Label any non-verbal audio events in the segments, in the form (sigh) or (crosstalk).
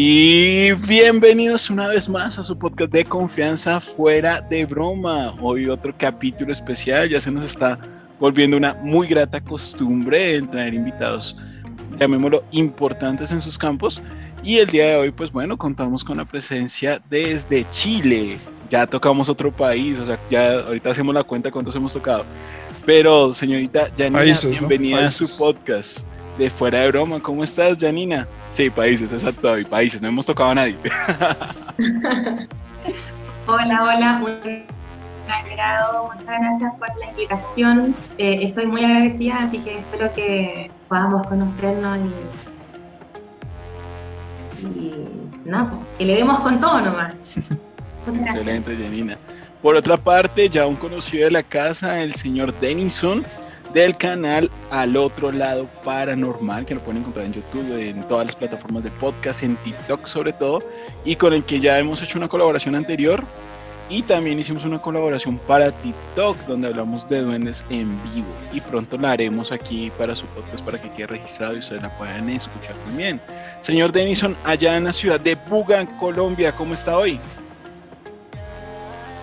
Y bienvenidos una vez más a su podcast de confianza fuera de broma. Hoy otro capítulo especial, ya se nos está volviendo una muy grata costumbre el traer invitados, llamémoslo, importantes en sus campos. Y el día de hoy, pues bueno, contamos con la presencia desde Chile. Ya tocamos otro país, o sea, ya ahorita hacemos la cuenta cuántos hemos tocado. Pero, señorita Janina, bienvenida a su podcast de Fuera de Broma. ¿Cómo estás, Janina? Sí, países, exacto, países, no hemos tocado a nadie. (laughs) hola, hola, un agrado, muchas gracias por la invitación. Eh, estoy muy agradecida, así que espero que podamos conocernos y, y no, que le demos con todo nomás. (laughs) Excelente, Janina. Por otra parte, ya un conocido de la casa, el señor Denison, del canal Al Otro Lado Paranormal, que lo pueden encontrar en YouTube, en todas las plataformas de podcast, en TikTok sobre todo, y con el que ya hemos hecho una colaboración anterior. Y también hicimos una colaboración para TikTok, donde hablamos de duendes en vivo. Y pronto la haremos aquí para su podcast para que quede registrado y ustedes la puedan escuchar también. Señor Denison, allá en la ciudad de Bugan, Colombia, ¿cómo está hoy?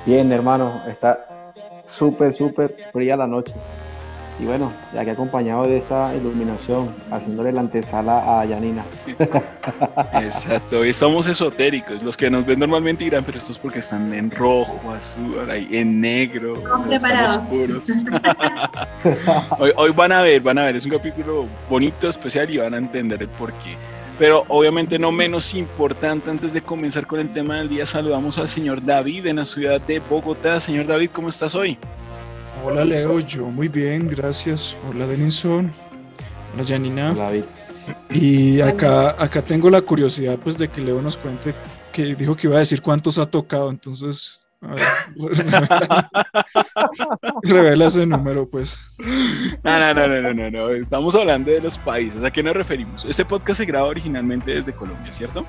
Bien, hermano, está súper, súper fría la noche. Y bueno, ya que acompañado de esta iluminación, haciéndole la antesala a Yanina. (laughs) Exacto, y somos esotéricos. Los que nos ven normalmente dirán, pero esto es porque están en rojo, azul, en negro. preparados. (laughs) hoy, hoy van a ver, van a ver, es un capítulo bonito, especial y van a entender el porqué. Pero obviamente no menos importante, antes de comenzar con el tema del día, saludamos al señor David en la ciudad de Bogotá. Señor David, ¿cómo estás hoy? Hola Leo, yo muy bien, gracias. Hola Denison, hola Janina. Hola David. Y acá, acá tengo la curiosidad pues de que Leo nos cuente que dijo que iba a decir cuántos ha tocado, entonces (laughs) revela, ese número pues. No, no, no, no, no, no, estamos hablando de los países, ¿a qué nos referimos? Este podcast se graba originalmente desde Colombia, ¿cierto?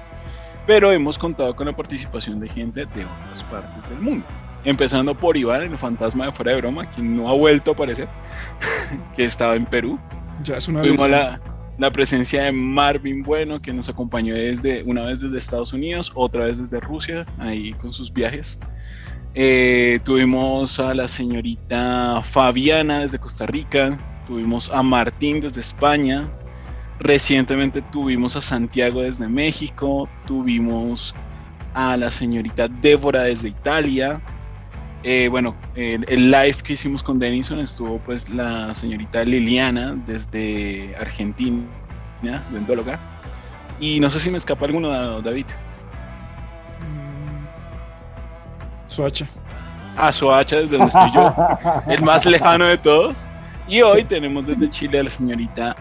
Pero hemos contado con la participación de gente de otras partes del mundo. Empezando por Iván, el fantasma de fuera de broma, quien no ha vuelto a aparecer, (laughs) que estaba en Perú. Ya es una Tuvimos la, la, presencia de Marvin Bueno, que nos acompañó desde una vez desde Estados Unidos, otra vez desde Rusia, ahí con sus viajes. Eh, tuvimos a la señorita Fabiana desde Costa Rica, tuvimos a Martín desde España, recientemente tuvimos a Santiago desde México, tuvimos a la señorita Débora desde Italia, eh, bueno, el, live que hicimos con Denison estuvo pues la señorita Liliana desde Argentina, duendóloga. Y no sé si me escapa alguno, David. Mm, Soacha. Ah, Soacha, desde donde estoy yo. (laughs) el más lejano de todos. Y hoy tenemos desde Chile a la señorita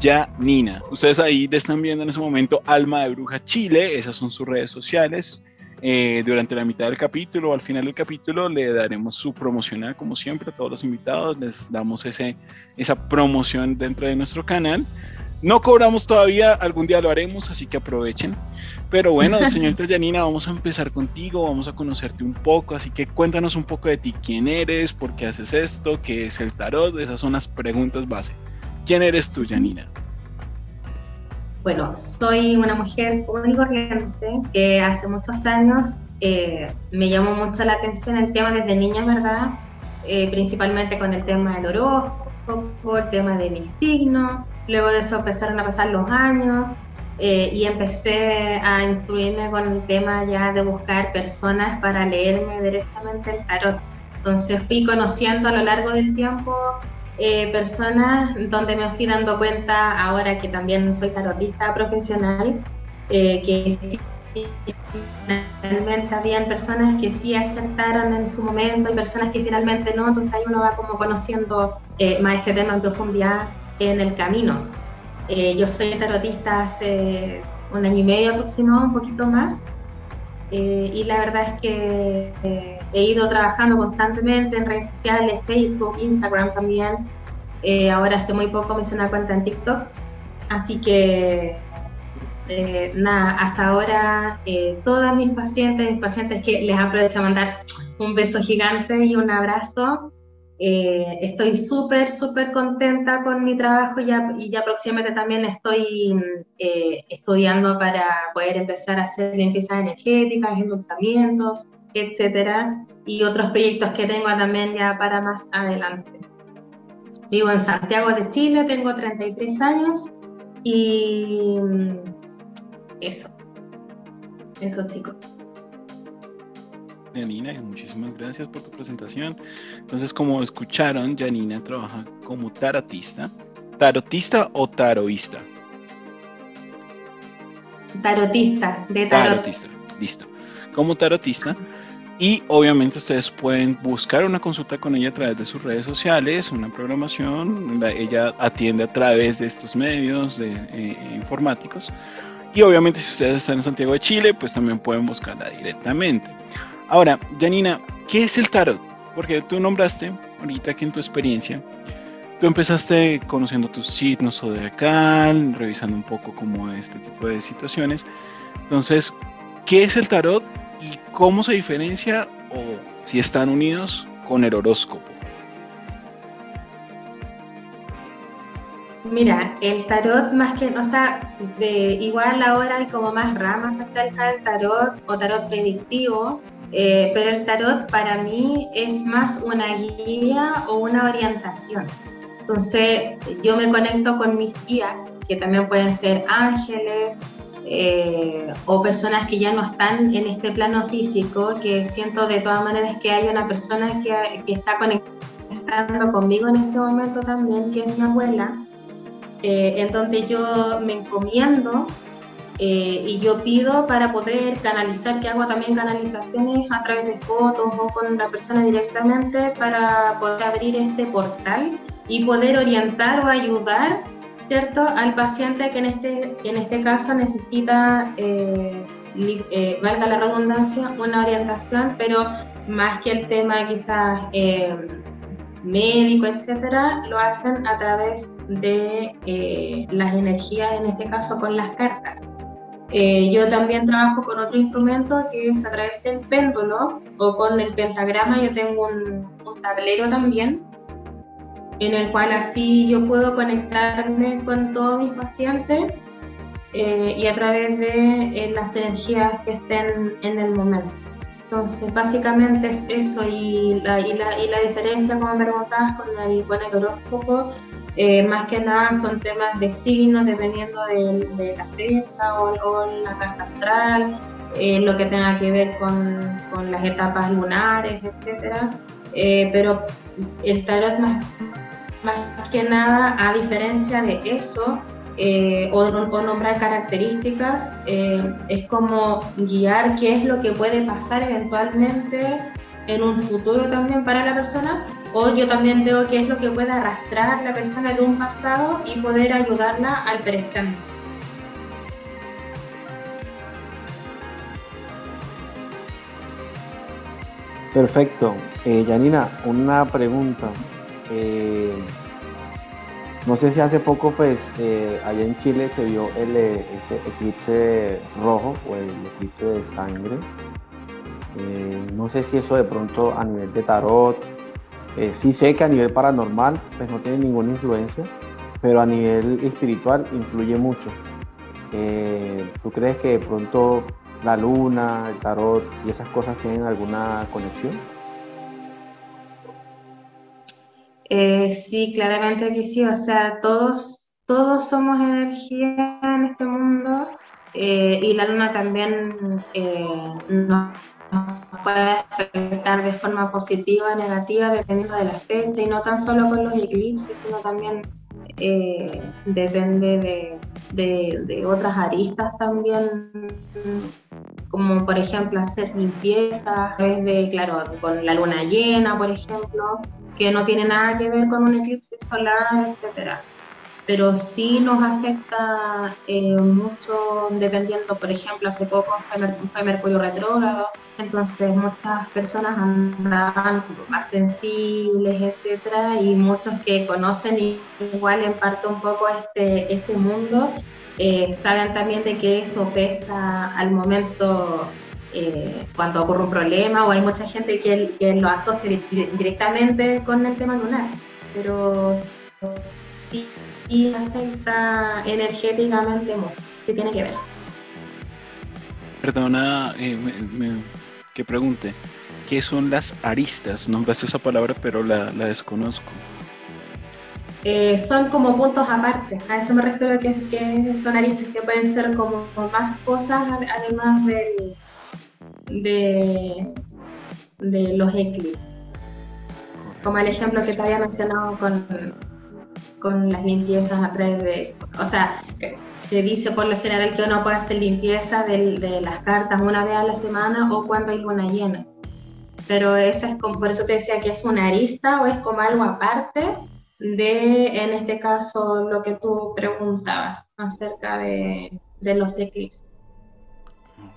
Janina. Ustedes ahí están viendo en ese momento Alma de Bruja Chile. Esas son sus redes sociales. Eh, durante la mitad del capítulo o al final del capítulo le daremos su promocional como siempre a todos los invitados, les damos ese, esa promoción dentro de nuestro canal. No cobramos todavía, algún día lo haremos, así que aprovechen. Pero bueno, (laughs) señorita Janina, vamos a empezar contigo, vamos a conocerte un poco, así que cuéntanos un poco de ti, quién eres, por qué haces esto, qué es el tarot, esas son las preguntas base. ¿Quién eres tú, Janina? Bueno, soy una mujer muy corriente que hace muchos años eh, me llamó mucho la atención el tema desde niña, ¿verdad? Eh, principalmente con el tema del horóscopo, el tema de mi signo. Luego de eso empezaron a pasar los años eh, y empecé a instruirme con el tema ya de buscar personas para leerme directamente el tarot. Entonces fui conociendo a lo largo del tiempo eh, personas donde me fui dando cuenta ahora que también soy tarotista profesional, eh, que finalmente habían personas que sí aceptaron en su momento y personas que finalmente no, entonces ahí uno va como conociendo eh, más este tema en profundidad en el camino. yo soy tarotista hace un año y medio aproximado, un poquito más, y la verdad es que he ido trabajando constantemente en redes sociales, Facebook, Instagram también. Eh, ahora hace muy poco me hice una cuenta en TikTok. Así que, eh, nada, hasta ahora eh, todas mis pacientes, mis pacientes que les aprovecho a mandar un beso gigante y un abrazo. Eh, estoy súper, súper contenta con mi trabajo ya, y ya próximamente también estoy eh, estudiando para poder empezar a hacer limpiezas energéticas, endulzamientos, etcétera, y otros proyectos que tengo también ya para más adelante. Vivo en Santiago de Chile, tengo 33 años y eso, eso chicos. Janina, muchísimas gracias por tu presentación. Entonces, como escucharon, Janina trabaja como tarotista. ¿Tarotista o taroísta? Tarotista, de tarot. Tarotista, listo. Como tarotista. Y obviamente ustedes pueden buscar una consulta con ella a través de sus redes sociales, una programación. ella atiende a través de estos medios de, eh, informáticos. Y obviamente si ustedes están en Santiago de Chile, pues también pueden buscarla directamente. Ahora, Janina, ¿qué es el tarot? Porque tú nombraste ahorita que en tu experiencia, tú empezaste conociendo tus signos zodiacal, revisando un poco como este tipo de situaciones. Entonces, ¿qué es el tarot y cómo se diferencia o si están unidos con el horóscopo? Mira, el tarot más que, o sea, de, igual ahora hay como más ramas acerca del tarot o tarot predictivo, eh, pero el tarot para mí es más una guía o una orientación. Entonces yo me conecto con mis guías, que también pueden ser ángeles eh, o personas que ya no están en este plano físico, que siento de todas maneras que hay una persona que, que está conectando conmigo en este momento también, que es mi abuela, eh, en donde yo me encomiendo eh, y yo pido para poder canalizar, que hago también canalizaciones a través de fotos o con la persona directamente para poder abrir este portal y poder orientar o ayudar, ¿cierto?, al paciente que en este, en este caso necesita, eh, eh, valga la redundancia, una orientación, pero más que el tema quizás médico, etcétera, lo hacen a través de las energías, en este caso con las cartas. Eh, yo también trabajo con otro instrumento que es a través del péndulo o con el pentagrama. Yo tengo un, tablero también en el cual así yo puedo conectarme con todos mis pacientes eh, y a través de eh, las energías que estén en el momento. Entonces, básicamente es eso y la, y la, y la diferencia, como me preguntabas, con el, con el horóscopo eh, más que nada son temas de signos, dependiendo de, la fecha o, la carta astral, eh, lo que tenga que ver con, con las etapas lunares, etc. Eh, pero el tarot más, más que nada, a diferencia de eso, o, o, nombrar características, es como guiar qué es lo que puede pasar eventualmente en un futuro también para la persona, o yo también veo qué es lo que puede arrastrar la persona de un pasado y poder ayudarla al presente. Perfecto. Eh, Janina, una pregunta. Eh, no sé si hace poco, pues, eh, allá en Chile se vio el eh, este eclipse rojo o el eclipse de sangre. No sé si eso de pronto a nivel de tarot, eh, sí sé que a nivel paranormal pues no tiene ninguna influencia, pero a nivel espiritual influye mucho. Eh, ¿Tú crees que de pronto la luna, el tarot y esas cosas tienen alguna conexión? sí, claramente que sí, o sea, todos, todos somos energía en este mundo y la luna también nos puede afectar de forma positiva o negativa dependiendo de la fecha y no tan solo con los eclipses, sino también eh, depende de, de, otras aristas también, como por ejemplo hacer limpieza, de, claro, con la luna llena, por ejemplo, que no tiene nada que ver con un eclipse solar, etcétera pero sí nos afecta eh, mucho dependiendo, por ejemplo, hace poco fue, Mercurio retrógrado, entonces muchas personas andaban más sensibles, etcétera, y muchos que conocen igual en parte un poco este, este mundo, eh, saben también de que eso pesa al momento eh, cuando ocurre un problema o hay mucha gente que, que, lo asocia directamente con el tema lunar, pero sí, afecta energéticamente mucho, tiene que ver. Perdona eh, que pregunte, ¿qué son las aristas? Nombraste esa palabra, pero la, la desconozco. Eh, son como puntos aparte. A eso me refiero que, son aristas que pueden ser como más cosas además del, de, de los eclipses. Como el ejemplo que te había mencionado con, con las limpiezas a través de, o sea, se dice por lo general que uno puede hacer limpieza de, de las cartas una vez a la semana o cuando hay luna llena. Pero esa es como, por eso te decía que es una arista o es como algo aparte de, en este caso, lo que tú preguntabas acerca de, de los eclipses.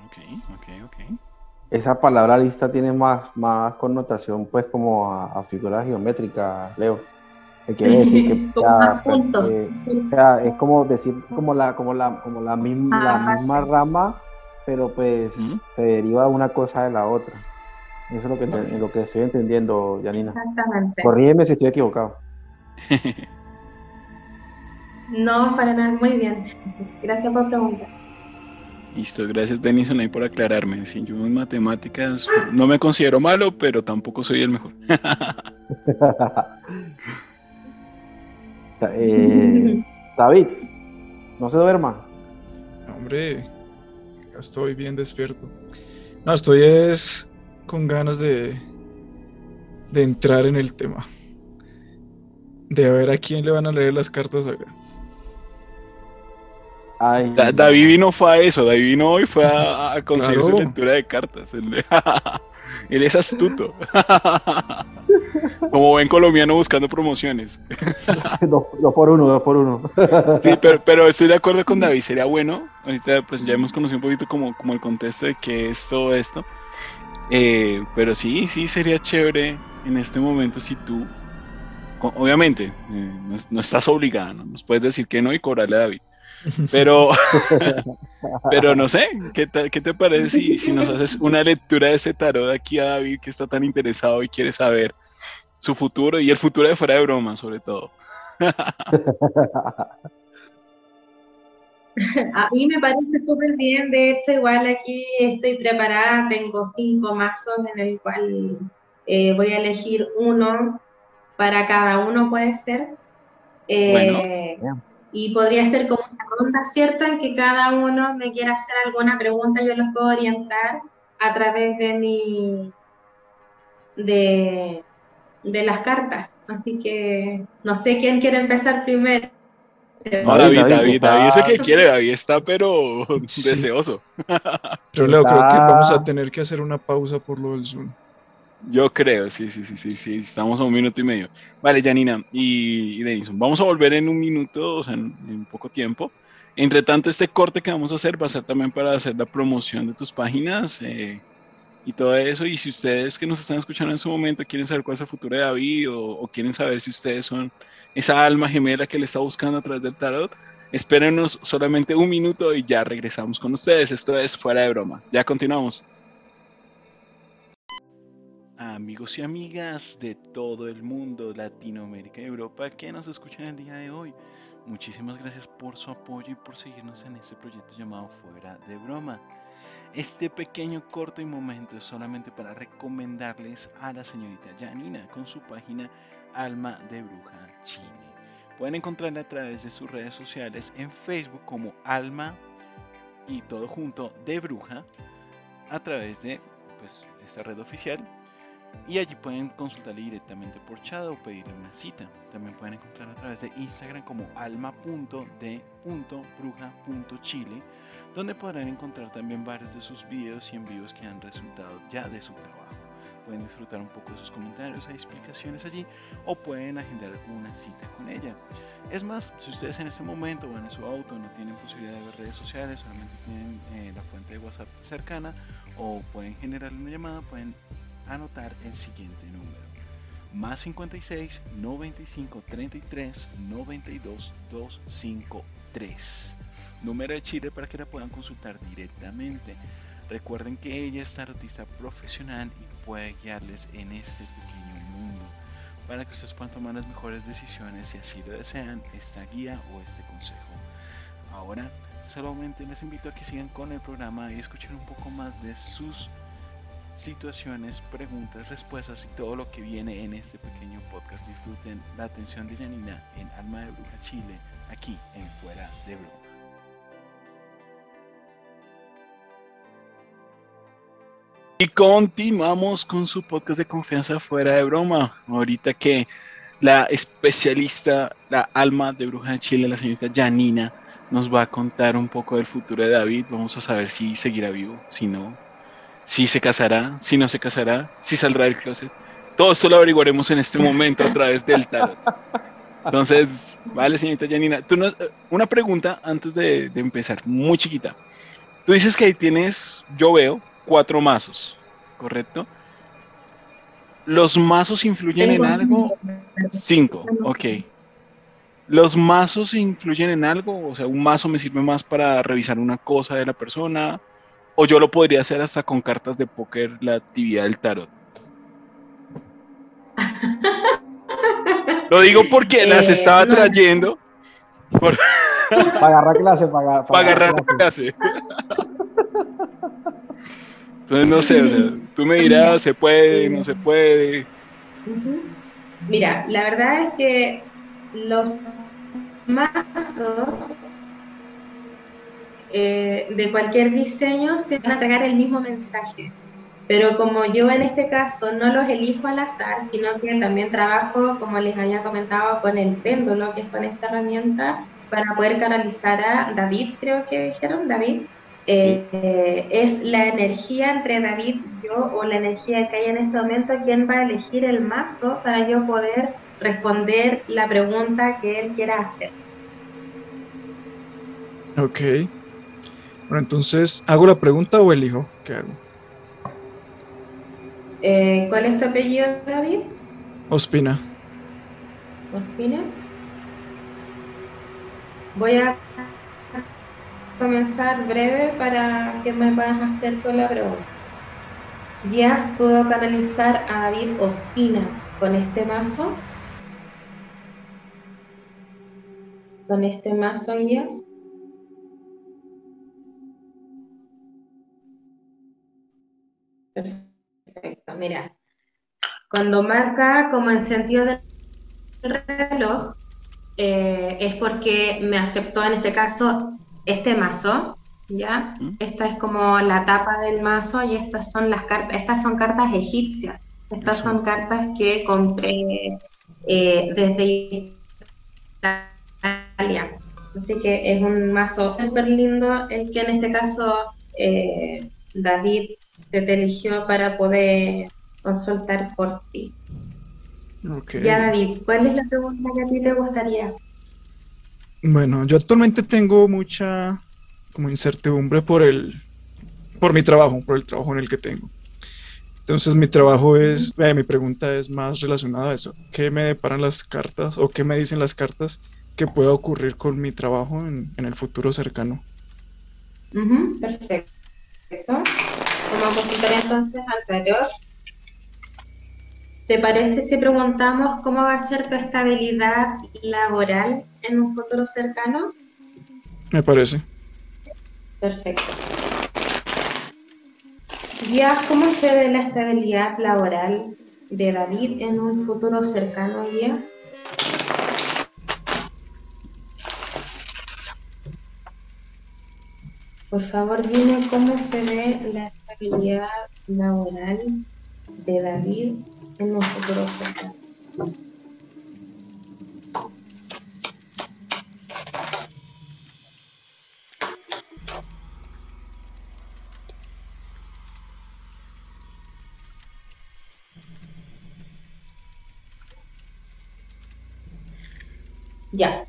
Ok, ok, ok. Esa palabra arista tiene más, más connotación, pues, como a, a figura geométrica, Leo. Quiere decir que (laughs) o sea, es como decir como la como la como la misma, la misma rama pero pues se deriva una cosa de la otra eso es lo que, lo que estoy entendiendo Janina exactamente corrígeme si estoy equivocado (laughs) no, para nada, muy bien. Gracias por preguntar. Listo, gracias Denison ahí por aclararme. Si yo en matemáticas no me considero malo, pero tampoco soy el mejor. (laughs) Eh, (laughs) David, no se duerma. Hombre, estoy bien despierto. No, estoy es con ganas de, de entrar en el tema de ver a quién le van a leer las cartas acá. David vino fue a eso, David vino hoy fue a, conseguir su lectura de cartas. (laughs) Él, es astuto. Como buen colombiano buscando promociones. (laughs) dos, por uno, dos por uno. sí, pero, estoy de acuerdo con David, sería bueno. Ahorita pues ya hemos conocido un poquito como, como el contexto de qué es todo esto. Eh, pero sí, sí sería chévere en este momento si tú obviamente, eh, no, estás obligada, ¿no? nos puedes decir que no y cobrarle a David. Pero, (laughs) pero no sé, ¿qué, qué te parece si, si, nos haces una lectura de ese tarot aquí a David que está tan interesado y quiere saber su futuro y el futuro de fuera de broma, sobre todo? (laughs) A mí me parece súper bien, de hecho igual aquí estoy preparada, tengo cinco mazos en el cual eh, voy a elegir uno para cada uno puede ser. Eh, y podría ser como una ronda, ¿cierto? En que cada uno me quiera hacer alguna pregunta, yo los puedo orientar a través de mi. de, de las cartas. Así que no sé quién quiere empezar primero. No, David, David, David, ese que quiere, David está pero deseoso. Pero Leo, creo que vamos a tener que hacer una pausa por lo del Zoom. Yo creo, sí, sí, sí, sí, sí, estamos a un minuto y medio. Vale, Janina y, y Denison, vamos a volver en un minuto, o sea, en, poco tiempo. Entre tanto, este corte que vamos a hacer va a ser también para hacer la promoción de tus páginas eh, y todo eso. Y si ustedes que nos están escuchando en su momento quieren saber cuál es el futuro de David o, o quieren saber si ustedes son esa alma gemela que le está buscando a través del tarot, espérenos solamente un minuto y ya regresamos con ustedes. Esto es Fuera de Broma. Ya continuamos amigos y amigas de todo el mundo, Latinoamérica y Europa que nos escuchan el día de hoy. Muchísimas gracias por su apoyo y por seguirnos en este proyecto llamado Fuera de Broma. Este pequeño corto y momento es solamente para recomendarles a la señorita Janina con su página Alma de Bruja Chile. Pueden encontrarla a través de sus redes sociales en Facebook como Alma y todo junto de Bruja a través de pues, esta red oficial y allí pueden consultarle directamente por chat o pedirle una cita. También pueden encontrar a través de Instagram como alma.de.bruja.chile, donde podrán encontrar también varios de sus videos y envíos que han resultado ya de su trabajo. Pueden disfrutar un poco de sus comentarios, hay explicaciones allí o pueden agendar una cita con ella. Es más, si ustedes en este momento van en su auto no tienen posibilidad de ver redes sociales, solamente tienen eh, la fuente de WhatsApp cercana o pueden generar una llamada, pueden anotar el siguiente número. Más 56 95 33 92 253. Número de Chile para que la puedan consultar directamente. Recuerden que ella es tarotista profesional y puede guiarles en este pequeño mundo para que ustedes puedan tomar las mejores decisiones si así lo desean, esta guía o este consejo. Ahora, solamente les invito a que sigan con el programa y escuchen un poco más de sus situaciones, preguntas, respuestas y todo lo que viene en este pequeño podcast. Disfruten la atención de Janina en Alma de Bruja Chile, aquí en Fuera de Bruja. Y continuamos con su podcast de confianza fuera de broma. Ahorita que la especialista, la alma de bruja de Chile, la señorita Janina, nos va a contar un poco del futuro de David. Vamos a saber si seguirá vivo, si no, si se casará, si no se casará, si saldrá del closet. Todo esto lo averiguaremos en este momento a través del tarot. Entonces, vale, señorita Janina. Tú una pregunta antes de, de empezar, muy chiquita. Tú dices que ahí tienes, yo veo, cuatro mazos, ¿correcto? ¿Los mazos influyen en algo? Cinco, ok. ¿Los mazos influyen en algo? O sea, ¿un mazo me sirve más para revisar una cosa de la persona? ¿O yo lo podría hacer hasta con cartas de póker la actividad del tarot? Lo digo porque (laughs) las eh, estaba trayendo. (laughs) Para agarrar clase, para, agarrar clase. Entonces, no sé, o sea, tú me dirás, se puede, no se puede. Mira, la verdad es que los mazos eh, de cualquier diseño se van a tragar el mismo mensaje. Pero como yo en este caso no los elijo al azar, sino que también trabajo, como les había comentado, con el péndulo, que es con esta herramienta, para poder canalizar a David, creo que dijeron, David, eh, es la energía entre David y yo o la energía que hay en este momento quien va a elegir el mazo para yo poder responder la pregunta que él quiera hacer. Ok. Bueno, entonces, ¿hago la pregunta o elijo? ¿Qué hago? Eh, ¿Cuál es tu apellido, David? Ospina. Ospina. Voy a comenzar breve para que me puedas hacer con la pregunta. ¿Ya puedo canalizar a David Ospina con este mazo? Con este mazo, Jazz. Perfecto, mira. Cuando marca como en sentido del reloj, eh, es porque me aceptó en este caso este mazo, ¿ya? Esta es como la tapa del mazo y estas son las cartas, estas son cartas egipcias. Estas son cartas que compré eh, desde Italia. Así que es un mazo súper lindo, el que en este caso eh, David se te eligió para poder consultar por ti. Ya David, ¿cuál es la pregunta que a ti te gustaría hacer? Bueno, yo actualmente tengo mucha como incertidumbre por el por mi trabajo, por el trabajo en el que tengo. Entonces mi trabajo es, eh, mi pregunta es más relacionada a eso. ¿Qué me deparan las cartas o qué me dicen las cartas que pueda ocurrir con mi trabajo en, el futuro cercano? perfecto. Como consultoría entonces anterior, ¿te parece si preguntamos cómo va a ser tu estabilidad laboral en un futuro cercano? Me parece. Perfecto. ¿Ya cómo se ve la estabilidad laboral de David en un futuro cercano, Díaz? Por favor, dime cómo se ve la estabilidad laboral de David en futuro cercano. Ya.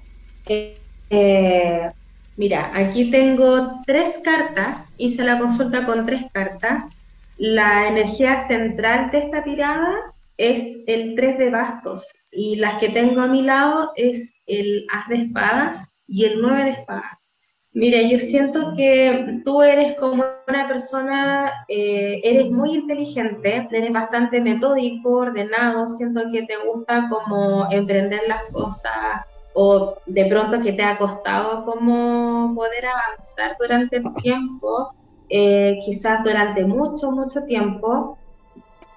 Eh, mira, aquí tengo tres cartas, hice la consulta con tres cartas. La energía central de esta tirada es el 3 de bastos y las que tengo a mi lado es el as de espadas y el 9 de espadas. Mira, yo siento que tú eres como una persona, eh, eres muy inteligente, eres bastante metódico, ordenado, siento que te gusta como emprender las cosas o de pronto que te ha costado como poder avanzar durante el tiempo, eh, quizás durante mucho, mucho tiempo.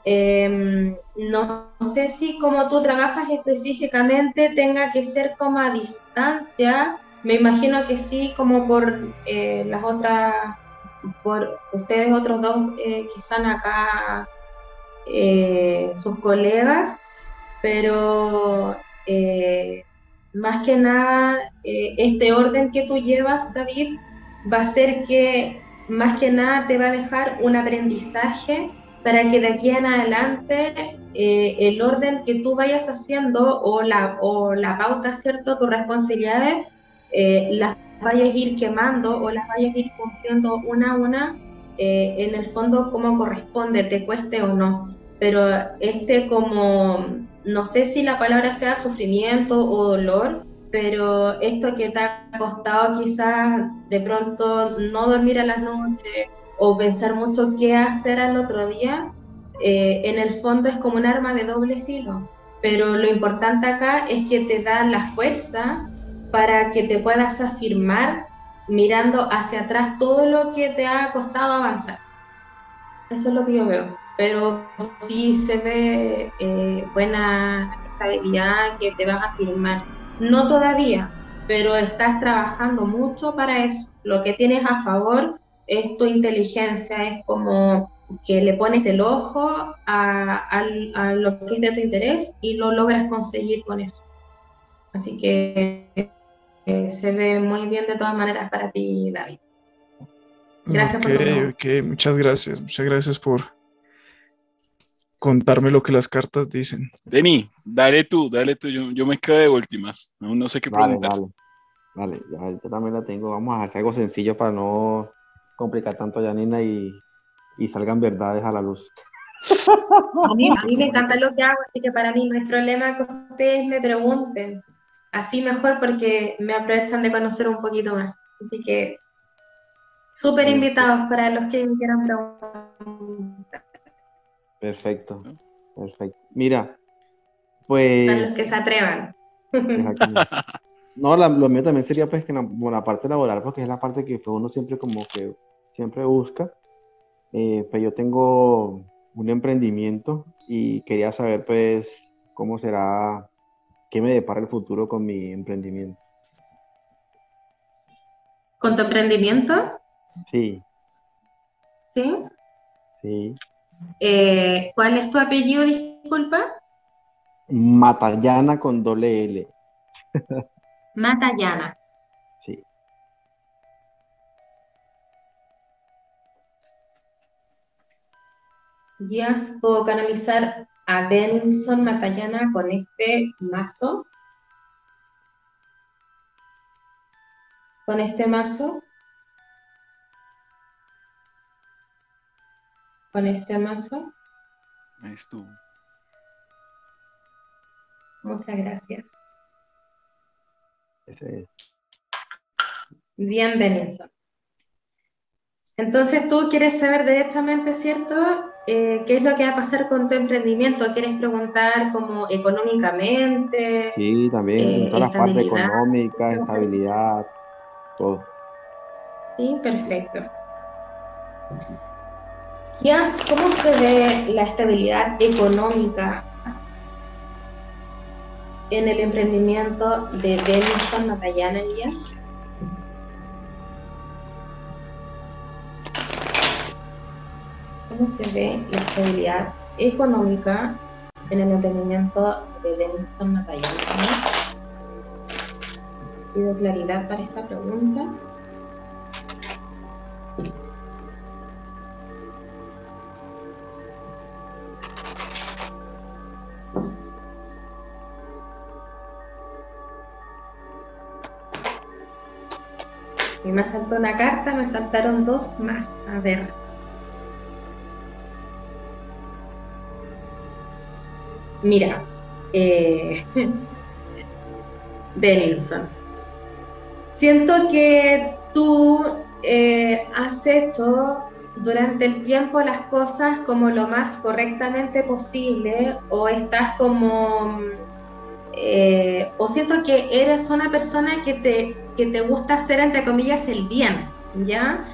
Em, no sé si como tú trabajas específicamente tenga que ser como a distancia me imagino que sí, como por eh, las otras, por ustedes otros dos eh, que están acá, sus colegas, pero más que nada, este orden que tú llevas, David, va a ser que más que nada te va a dejar un aprendizaje para que de aquí en adelante el orden que tú vayas haciendo o la, o la pauta, ¿cierto? Tus responsabilidades eh, las vayas a ir quemando o las vayas a ir cumpliendo una a una, eh, en el fondo como corresponde, te cueste o no. Pero este como, no sé si la palabra sea sufrimiento o dolor, pero esto que te ha costado quizás de pronto no dormir a las noches o pensar mucho qué hacer al otro día, eh, en el fondo es como un arma de doble filo. Pero lo importante acá es que te da la fuerza para que te puedas afirmar mirando hacia atrás todo lo que te ha costado avanzar. Eso es lo que yo veo. Pero sí se ve eh, buena estabilidad que te vas a afirmar. No todavía, pero estás trabajando mucho para eso. Lo que tienes a favor es tu inteligencia, es como que le pones el ojo a, a lo que es de tu interés y lo logras conseguir con eso. Así que se ve muy bien de todas maneras para ti, David. Gracias por tu Ok, muchas gracias. Muchas gracias por contarme lo que las cartas dicen. Deni, dale tú, dale tú. Yo, me quedo de últimas. Aún no sé qué preguntar. Vale, vale. yo también la tengo. Vamos a hacer algo sencillo para no complicar tanto a Janina y, y salgan verdades a la luz. A mí, a mí me encanta lo que hago, así que para mí no hay problema que ustedes me pregunten así mejor porque me aprovechan de conocer un poquito más. Así que súper invitados para los que me quieran preguntar. Perfecto, perfecto. Mira, pues... Para los que se atrevan. No, (laughs) lo mío también sería pues que la, la parte laboral, porque es la parte que pues, uno siempre como que siempre busca. Eh, pues yo tengo un emprendimiento y quería saber pues cómo será ¿Qué me depara el futuro con mi emprendimiento? ¿Con tu emprendimiento? Sí. ¿Sí? Sí. Eh, ¿Cuál es tu apellido, disculpa? Matallana con doble L. (laughs) Matallana. Sí. Ya puedo canalizar a Denison Matallana con este mazo. Con este mazo. Con este mazo. Ahí estuvo. Muchas gracias. Ese Bien, Denison. Entonces tú quieres saber directamente, ¿cierto? Eh, ¿Qué es lo que va a pasar con tu emprendimiento? ¿Quieres preguntar como económicamente? Sí, también, en eh, todas las partes económicas, estabilidad, todo. Sí, perfecto. ¿Cómo se ve la estabilidad económica en el emprendimiento de Denison Matallana Díaz? cómo se ve la estabilidad económica en el emprendimiento de Denison Matallana. Pido claridad para esta pregunta. Y me saltó una carta, me saltaron dos más. A ver. Mira, eh, (laughs) Denilson. Siento que tú eh, has hecho durante el tiempo las cosas como lo más correctamente posible o estás como... Eh, o siento que eres una persona que te, que te gusta hacer, entre comillas, el bien, ¿ya?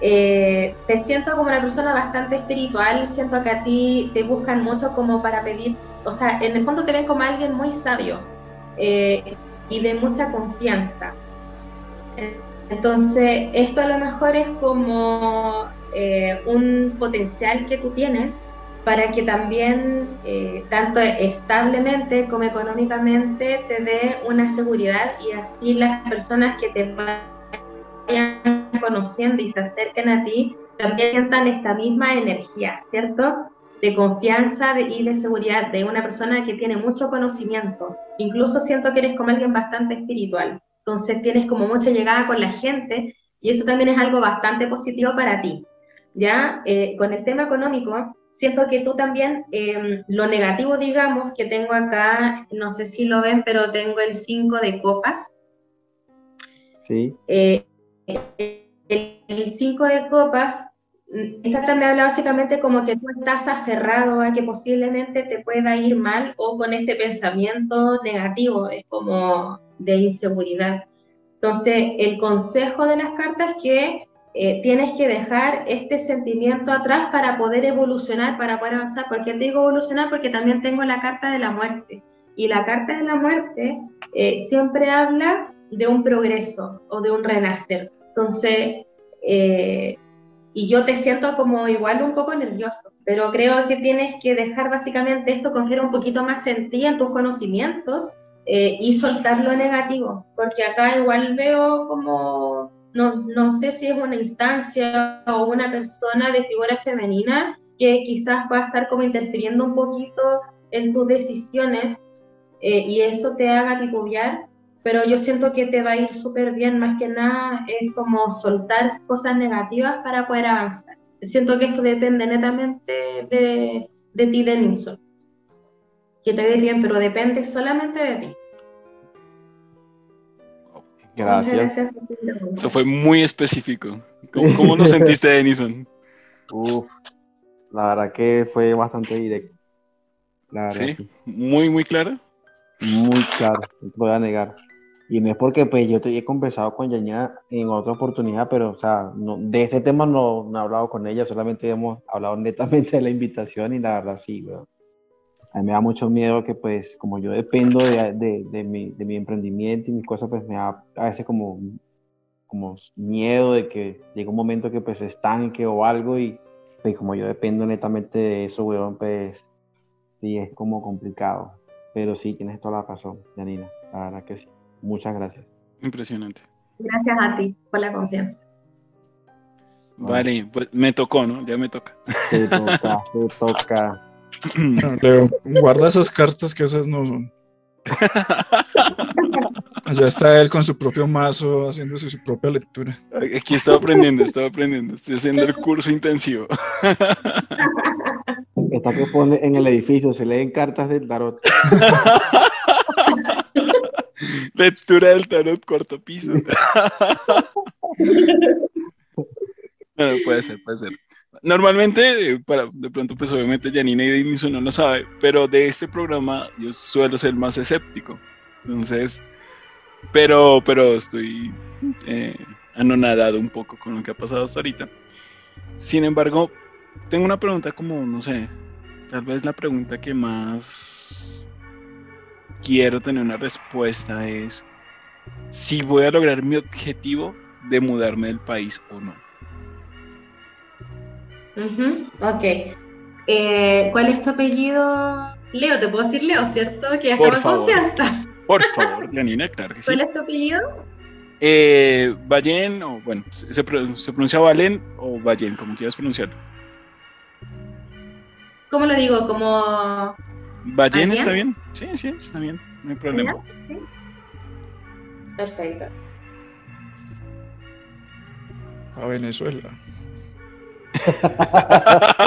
Eh, te siento como una persona bastante espiritual, siento que a ti te buscan mucho como para pedir, o sea, en el fondo te ven como alguien muy sabio y de mucha confianza. Entonces, esto a lo mejor es como eh, un potencial que tú tienes para que también, eh, tanto establemente como económicamente, te dé una seguridad y así las personas que te vayan conociendo y se acerquen a ti también sientan esta misma energía, ¿cierto? De confianza y de seguridad de una persona que tiene mucho conocimiento. Incluso siento que eres como alguien bastante espiritual. Entonces tienes como mucha llegada con la gente y eso también es algo bastante positivo para ti. Ya, eh, con el tema económico, siento que tú también, em, lo negativo, digamos, que tengo acá, no sé si lo ven, pero tengo el 5 de copas. Sí. Eh, el 5 de copas, esta también habla básicamente como que tú estás aferrado a que posiblemente te pueda ir mal o con este pensamiento negativo, es como de inseguridad. Entonces, el consejo de las cartas es que eh, tienes que dejar este sentimiento atrás para poder evolucionar, para poder avanzar. ¿Por qué te digo evolucionar? Porque también tengo la carta de la muerte. Y la carta de la muerte eh, siempre habla de un progreso o de un renacer. Entonces, eh, y yo te siento como igual un poco nervioso, pero creo que tienes que dejar básicamente esto, confiar un poquito más en ti, en tus conocimientos eh, y soltar lo negativo, porque acá igual veo como, no, no sé si es una instancia o una persona de figura femenina que quizás pueda estar como interfiriendo un poquito en tus decisiones eh, y eso te haga titubear, pero yo siento que te va a ir súper bien, más que nada es como soltar cosas negativas para poder avanzar. Siento que esto depende netamente de, de ti, Denison que te ves bien, pero depende solamente de ti. Gracias. Eso fue muy específico. ¿Cómo, lo (laughs) sentiste, Denison? Uf, la verdad que fue bastante directo. ¿Sí? Muy, muy claro. Muy claro, no te voy a negar. Y no es porque pues yo te he conversado con Yaña en otra oportunidad, pero o sea, no, de ese tema no, no, he hablado con ella, solamente hemos hablado (laughs) netamente de la invitación y la verdad sí, weón a mí me da mucho miedo que pues como yo dependo de, de, de, mi, de, mi, emprendimiento y mis cosas, pues me da a veces como, como miedo de que llegue un momento que pues estanque o algo y pues como yo dependo netamente de eso, weón, pues sí, es como complicado. Pero sí, tienes toda la razón, Janina, la verdad que sí. Muchas gracias. Impresionante. Gracias a ti por la confianza. Vale, pues me tocó, ¿no? Ya me toca. Te toca, te (laughs) toca. (clears throat) Leo, guarda esas cartas que esas no son. Allá está él con su propio mazo haciéndose su propia lectura. Aquí estaba aprendiendo, estaba aprendiendo. Estoy haciendo el curso intensivo. Está que pone en el edificio, se leen cartas del tarot. (laughs) Lectura del tarot, cuarto piso. (laughs) Bueno, puede ser, puede ser. Normalmente, eh, para, de pronto, pues obviamente Janina y Denison no lo sabe, pero de este programa yo suelo ser más escéptico. Entonces, pero, pero estoy eh, anonadado un poco con lo que ha pasado hasta ahorita. Sin embargo, tengo una pregunta como, no sé, tal vez la pregunta que más quiero tener una respuesta es si voy a lograr mi objetivo de mudarme del país o no. Ok. Eh, ¿Cuál es tu apellido? Leo, te puedo decir Leo, ¿cierto? Que ya Por confianza. Por (laughs) favor, Janina, claro ¿Cuál es tu apellido? Eh, Vallen, o bueno, se, pronuncia Valen o Vallen, como quieras pronunciarlo. ¿Cómo lo digo? ¿Como. Vallen está bien? Sí, sí, está bien, no hay problema. ¿Sí? Perfecto. A Venezuela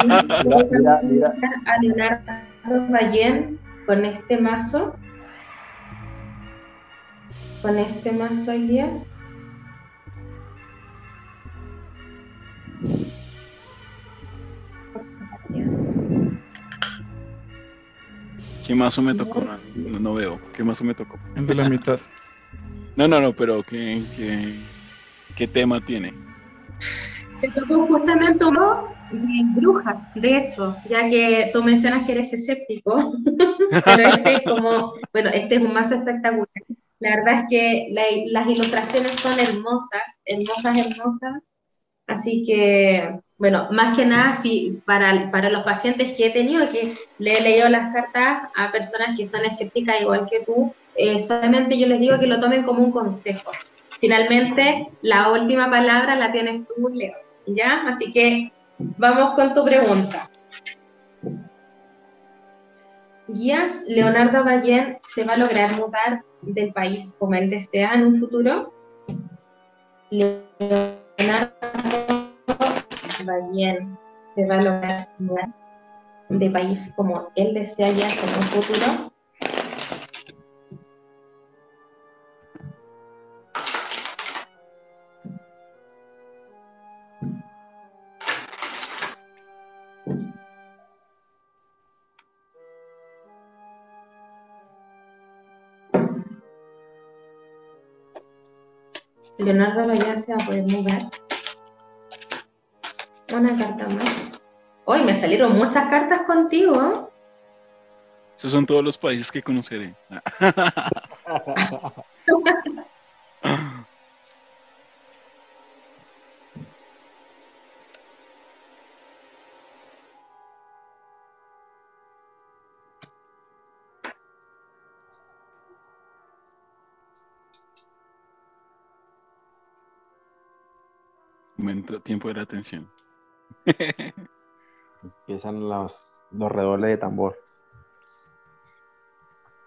mira, mira, a Leonardo Ballén con este mazo. Con este mazo, Elías. ¿Qué mazo me tocó? No, veo. ¿Qué mazo me tocó? El de la mitad. No, no, no, pero ¿qué, qué, qué tema tiene? Te tocó justamente uno de brujas, de hecho, ya que tú mencionas que eres escéptico, (laughs) pero este es como, bueno, este es un mazo espectacular. La verdad es que la- las ilustraciones son hermosas, hermosas, hermosas. Así que, bueno, más que nada, sí, para, para los pacientes que he tenido, que le he leído las cartas a personas que son escépticas igual que tú, eh, solamente yo les digo que lo tomen como un consejo. Finalmente, la última palabra la tienes tú, Leo, ¿ya? Así que vamos con tu pregunta. ¿Guías Leonardo Ballén se va a lograr mudar del país como él desea en un futuro? Leonardo Ballén se va a lograr mudar de país como él desea ya en un futuro. Leonardo Ballén se va a poder mudar. Una carta más. Hoy me salieron muchas cartas contigo. Esos son todos los países que conoceré. (laughs) (laughs) Momento, tiempo de la atención. Empiezan los, los redobles de tambor.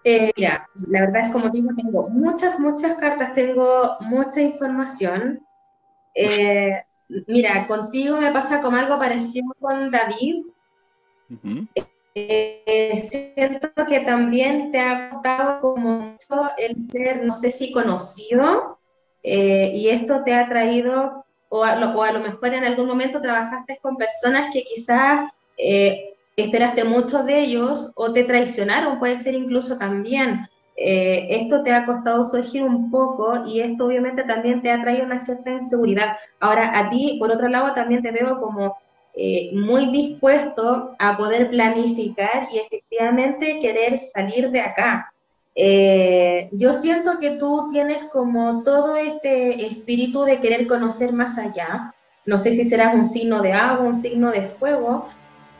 Eh, mira, la verdad es como digo, tengo muchas, muchas cartas, tengo mucha información. Eh, mira, contigo me pasa como algo parecido con David. Ujú. Eh, siento que también te ha costado como mucho el ser, no sé si conocido, eh, y esto te ha traído, o a, lo, mejor en algún momento trabajaste con personas que quizás eh, esperaste mucho de ellos o te traicionaron, puede ser incluso también. Eh, esto te ha costado surgir un poco y esto obviamente también te ha traído una cierta inseguridad. Ahora, a ti, por otro lado, también te veo como eh, muy dispuesto a poder planificar y efectivamente querer salir de acá. Eh, yo siento que tú tienes como todo este espíritu de querer conocer más allá. No sé si serás un signo de agua, un signo de fuego,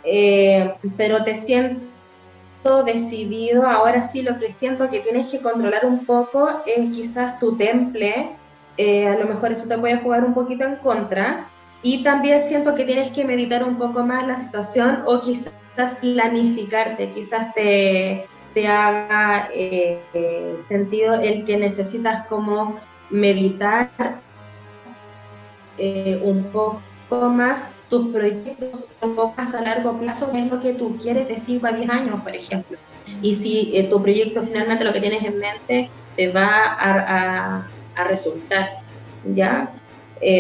eh, pero te siento decidido. Ahora sí, lo que siento que tienes que controlar un poco es quizás tu temple. Eh, a lo mejor eso te puede jugar un poquito en contra. Y también siento que tienes que meditar un poco más la situación o quizás planificarte, quizás te, te haga eh, sentido el que necesitas como meditar eh, un poco más tus proyectos un poco más a largo plazo, que es lo que tú quieres de 5 a 10 años, por ejemplo. Y si eh, tu proyecto finalmente lo que tienes en mente te va a, a, resultar, ¿ya?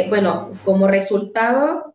Bueno, como resultado,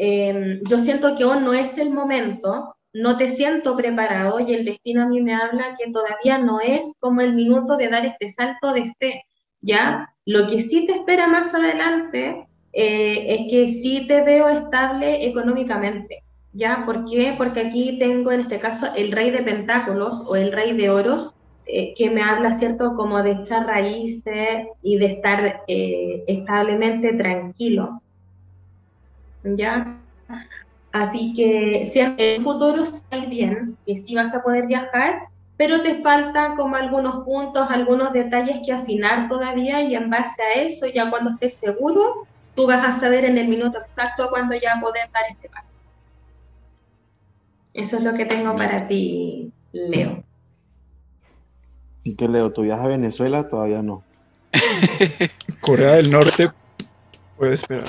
eh, yo siento que aún no es el momento, no te siento preparado y el destino a mí me habla que todavía no es como el minuto de dar este salto de fe, ¿ya? Lo que sí te espera más adelante eh, es que sí te veo estable económicamente, ¿ya? ¿Por qué? Porque aquí tengo en este caso el rey de pentáculos o el rey de oros, eh, que me habla, ¿cierto?, como de echar raíces y de estar eh, establemente tranquilo. ¿Ya? Así que si en el futuro sale bien, que sí vas a poder viajar, pero te faltan como algunos puntos, algunos detalles que afinar todavía y en base a eso, ya cuando estés seguro, tú vas a saber en el minuto exacto cuándo ya poder dar este paso. Eso es lo que tengo para ti, Leo. ¿Y qué Leo? ¿Tu viaje a Venezuela? Todavía no. (laughs) Corea del Norte puede esperar.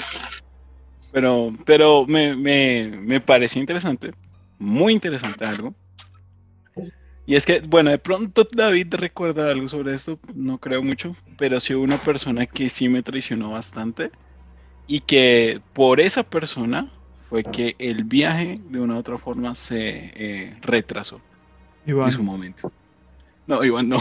Pero, pero me, me, me pareció interesante, muy interesante algo. Y es que, bueno, de pronto David recuerda algo sobre esto, no creo mucho, pero sí una persona que sí me traicionó bastante y que por esa persona fue que el viaje de una u otra forma se eh, retrasó en su momento. No, Iván no.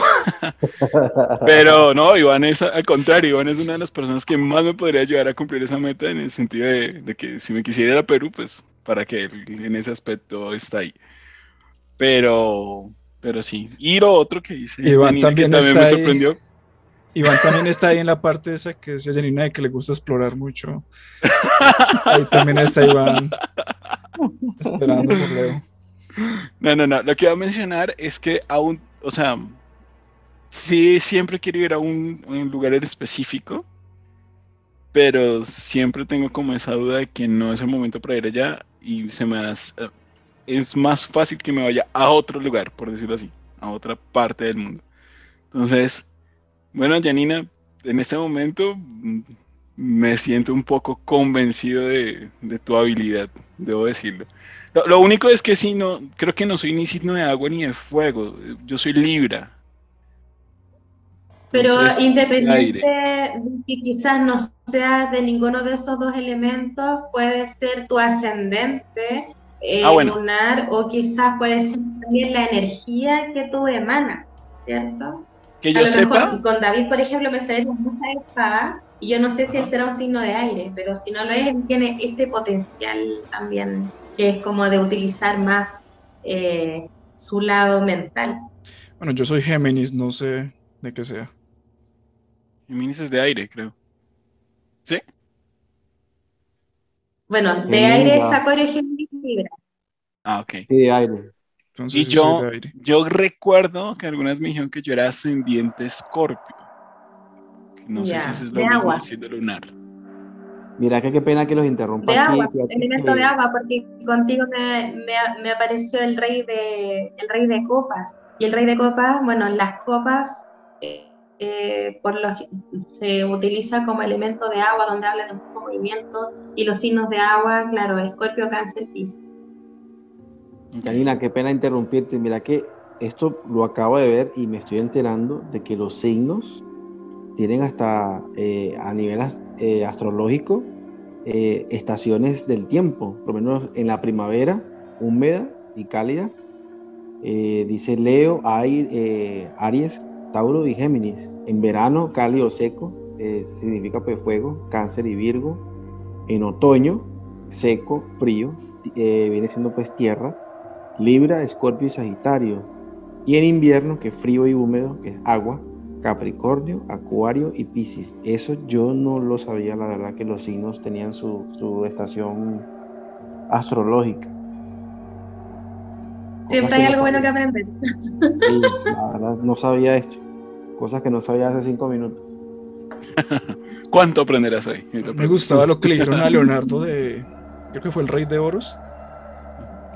(laughs) Pero no, Iván es al contrario, Iván es una de las personas que más me podría ayudar a cumplir esa meta en el sentido de, que si me quisiera ir a Perú, pues para que en ese aspecto está ahí. Pero, pero sí. Y lo otro que dice Iván también, me sorprendió. Iván también está ahí en la parte esa que es Janina de que le gusta explorar mucho. Ahí también está Iván esperando por Leo. No, no, no. Lo que iba a mencionar es que aún, o sea, sí, siempre quiero ir a un, lugar específico, pero siempre tengo como esa duda de que no es el momento para ir allá y se me hace, es más fácil que me vaya a otro lugar, por decirlo así, a otra parte del mundo. Entonces, bueno, Janina, en este momento mm, me siento un poco convencido de, de tu habilidad, debo decirlo. Lo, único es que sí, no, creo que no soy ni signo de agua ni de fuego. Yo soy Libra. Pero independiente de que quizás no sea de ninguno de esos dos elementos, puede ser tu ascendente eh, ah, lunar o quizás puede ser también la energía que tú emanas, ¿cierto? Que yo sepa. con David, por ejemplo, me sale mucha espada y yo no sé si él será un signo de aire, pero si no lo es, él tiene este potencial también que es como de utilizar más eh, su lado mental. Bueno, yo soy Géminis, no sé de qué sea. Géminis es de aire, creo. ¿Sí? Bueno, de aire es Acuario Géminis Libra. Ah, ok. Sí, de aire. y yo, yo recuerdo que algunas me dijeron que yo era ascendiente escorpio. No sé si eso es lo mismo siendo lunar. Mira que qué pena que los interrumpa. De agua, elemento de agua, porque contigo me, me, apareció el rey, de, el rey de copas. Y el rey de copas, bueno, las copas eh, eh, por lo, se utiliza como elemento de agua, donde habla de mucho movimiento. Y los signos de agua, claro, escorpio, cáncer, piscis. Karina, qué pena interrumpirte. Mira que esto lo acabo de ver y me estoy enterando de que los signos tienen hasta eh, a nivel eh, astrológico eh, estaciones del tiempo, por lo menos en la primavera, húmeda y cálida. dice Leo, Aries, Tauro y Géminis. En verano, cálido seco, significa pues fuego, cáncer y virgo. En otoño, seco, frío, viene siendo pues tierra. Libra, Escorpio y Sagitario. Y en invierno, que es frío y húmedo, que es agua, Capricornio, Acuario y Piscis. Eso yo no lo sabía, la verdad, que los signos tenían su, estación astrológica. Siempre hay algo bueno que aprender. la verdad, no sabía esto. Cosas que no sabía hace cinco minutos. (laughs) ¿Cuánto aprenderás hoy? Me gustaba lo que le dijeron a (laughs) Leonardo de, creo que fue el rey de oros,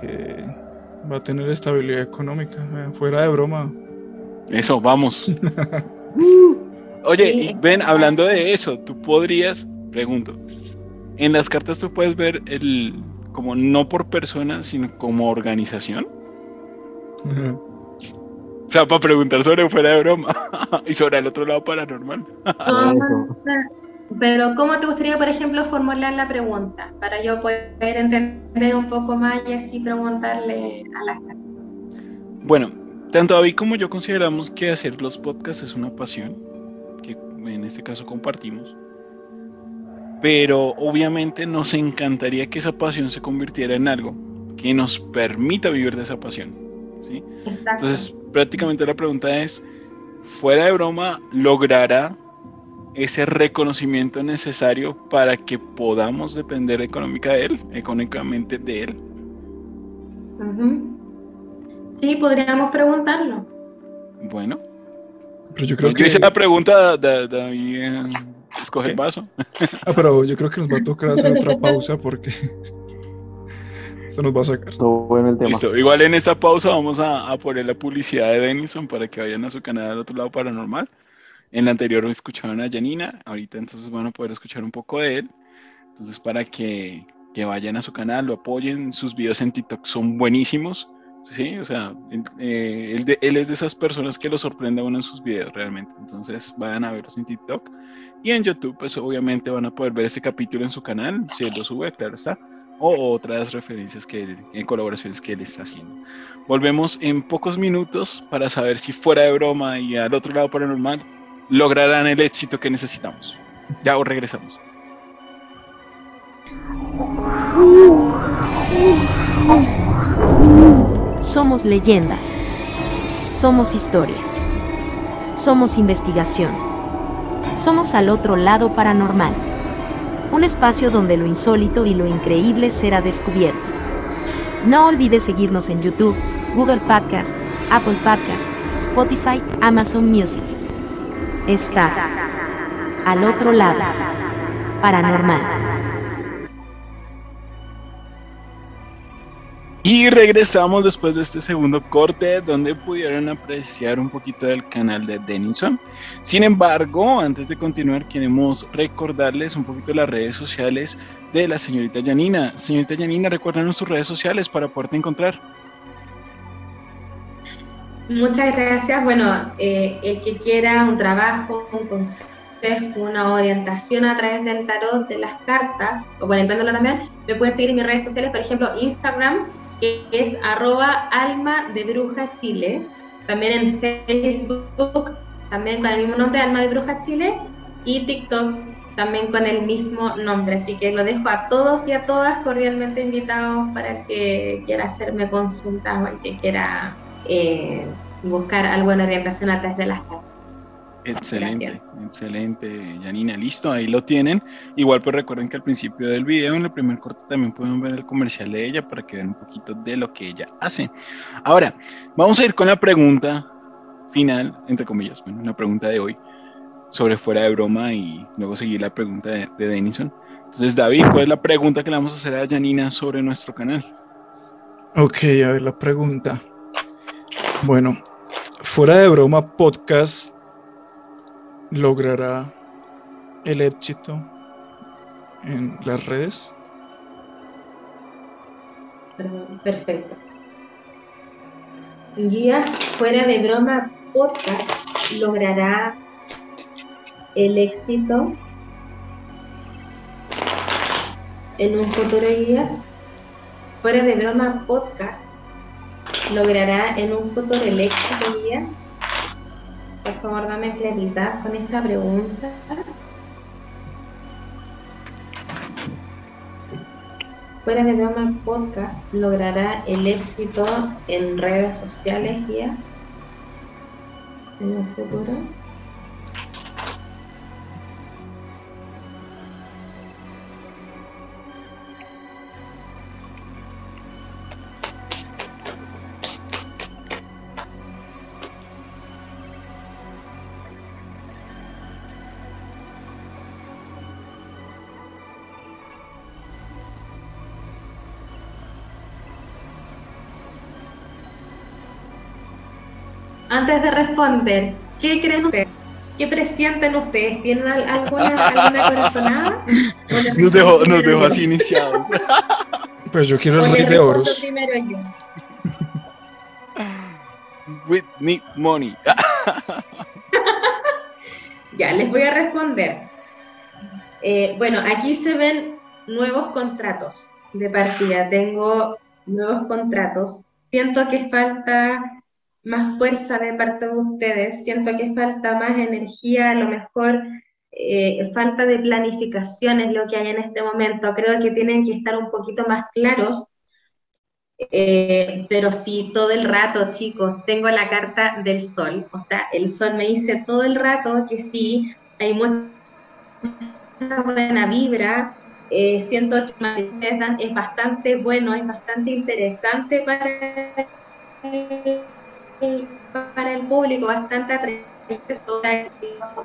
que va a tener estabilidad económica. Eh, fuera de broma, eso, vamos. (laughs) Oye, y ven, hablando de eso, tú podrías, pregunto, en las cartas tú puedes ver el, como no por persona, sino como organización. O sea, para preguntar sobre fuera de broma (laughs) y sobre el otro lado paranormal. (laughs) Pero ¿cómo te gustaría, por ejemplo, formular la pregunta para yo poder entender un poco más y así preguntarle a las cartas? Bueno, tanto David como yo consideramos que hacer los podcasts es una pasión, que en este caso compartimos. Pero obviamente nos encantaría que esa pasión se convirtiera en algo que nos permita vivir de esa pasión. ¿sí? Entonces, prácticamente la pregunta es, fuera de broma, ¿logrará ese reconocimiento necesario para que podamos depender económica de él, económicamente de él? Sí, podríamos preguntarlo. Bueno. Pero yo creo que... hice la pregunta de, de, escoge el vaso. Ah, pero yo creo que nos va a tocar hacer otra pausa porque (laughs) esto nos va a sacar. Todo bueno el tema. Listo. Igual en esta pausa vamos a, a, poner la publicidad de Denison para que vayan a su canal al otro lado paranormal. En la anterior escucharon a Janina, ahorita entonces van a poder escuchar un poco de él. Entonces para que, que vayan a su canal, lo apoyen, sus videos en TikTok son buenísimos. Sí, o sea, eh, él, es de esas personas que lo sorprende a uno en sus videos realmente. Entonces vayan a verlos en TikTok y en YouTube, pues obviamente van a poder ver ese capítulo en su canal, si él lo sube, claro está. o otras referencias que en colaboraciones que él está haciendo. Volvemos en pocos minutos para saber si fuera de broma y al otro lado paranormal lograrán el éxito que necesitamos. Ya os regresamos. Somos leyendas. Somos historias. Somos investigación. Somos al otro lado paranormal. Un espacio donde lo insólito y lo increíble será descubierto. No olvides seguirnos en YouTube, Google Podcast, Apple Podcast, Spotify, Amazon Music. Estás al otro lado paranormal. Y regresamos después de este segundo corte donde pudieron apreciar un poquito del canal de Denison. Sin embargo, antes de continuar, queremos recordarles un poquito las redes sociales de la señorita Janina. Señorita Janina, recuérdanos sus redes sociales para poderte encontrar. Muchas gracias. Bueno, eh, el que quiera un trabajo, un consejo, una orientación a través del tarot, de las cartas, o bueno, el también, me pueden seguir en mis redes sociales, por ejemplo, Instagram, es arroba alma de bruja chile. También en Facebook, también con el mismo nombre, alma de bruja chile. Y TikTok también con el mismo nombre. Así que lo dejo a todos y a todas cordialmente invitados para que quiera hacerme consulta o el que quiera eh, buscar alguna orientación a través de las cartas. Excelente, excelente, Janina. Listo, ahí lo tienen. Igual pues recuerden que al principio del video, en el primer corte, también pueden ver el comercial de ella para que vean un poquito de lo que ella hace. Ahora, vamos a ir con la pregunta final, entre comillas, bueno, la pregunta de hoy sobre fuera de broma y luego seguir la pregunta de, de Denison. Entonces, David, ¿cuál es la pregunta que le vamos a hacer a Janina sobre nuestro canal? Ok, a ver la pregunta. Bueno, fuera de broma podcast logrará el éxito en las redes? Perfecto. Guías fuera de broma podcast logrará el éxito en un futuro guías fuera de broma podcast logrará en un futuro el éxito guías por favor, dame claridad con esta pregunta. Fuera de broma, podcast logrará el éxito en redes sociales ya en el futuro. Responder, ¿qué creen ustedes? ¿Qué presienten ustedes? ¿Tienen alguna, alguna corazonada? (laughs) Nos dejó, nos dejó así iniciados. (laughs) Pues yo quiero el rey de oros. Primero yo. (laughs) Whitney Money. ya, les voy a responder. Eh, bueno, aquí se ven nuevos contratos de partida. Tengo nuevos contratos. Siento que falta más fuerza de parte de ustedes, siento que falta más energía, a lo mejor eh, falta de planificación es lo que hay en este momento, creo que tienen que estar un poquito más claros, eh, pero sí, todo el rato, chicos, tengo la carta del sol, o sea, el sol me dice todo el rato que sí, hay mucha buena vibra, eh, siento que es bastante bueno, es bastante interesante para para el público bastante atrayente,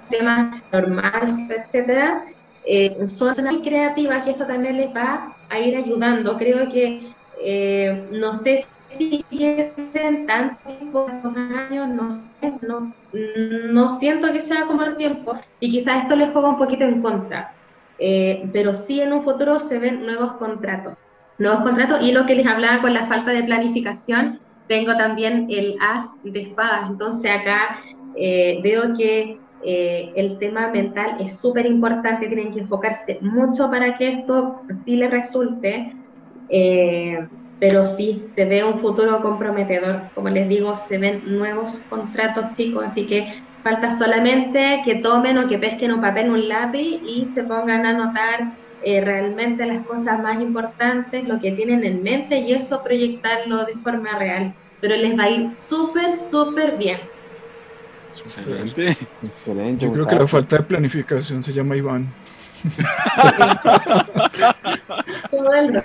temas normales, etcétera, eh, son muy creativas y esto también les va a ir ayudando. Creo que eh, no sé si quieren tanto tiempo, años, no sé, no, no siento que sea como el tiempo y quizás esto les juega un poquito en contra. Eh, pero sí en un futuro se ven nuevos contratos, nuevos contratos y lo que les hablaba con la falta de planificación, tengo también el as de espadas, entonces acá eh, veo que eh, el tema mental es súper importante, tienen que enfocarse mucho para que esto sí les resulte. Eh, pero sí, se ve un futuro comprometedor. Como les digo, se ven nuevos contratos chicos, así que falta solamente que tomen o que pesquen un papel, un lápiz y se pongan a anotar eh, realmente las cosas más importantes, lo que tienen en mente y eso proyectarlo de forma real. Pero les va a ir súper, súper bien. Excelente. Excelente. Yo creo que la falta de planificación se llama Iván. (laughs)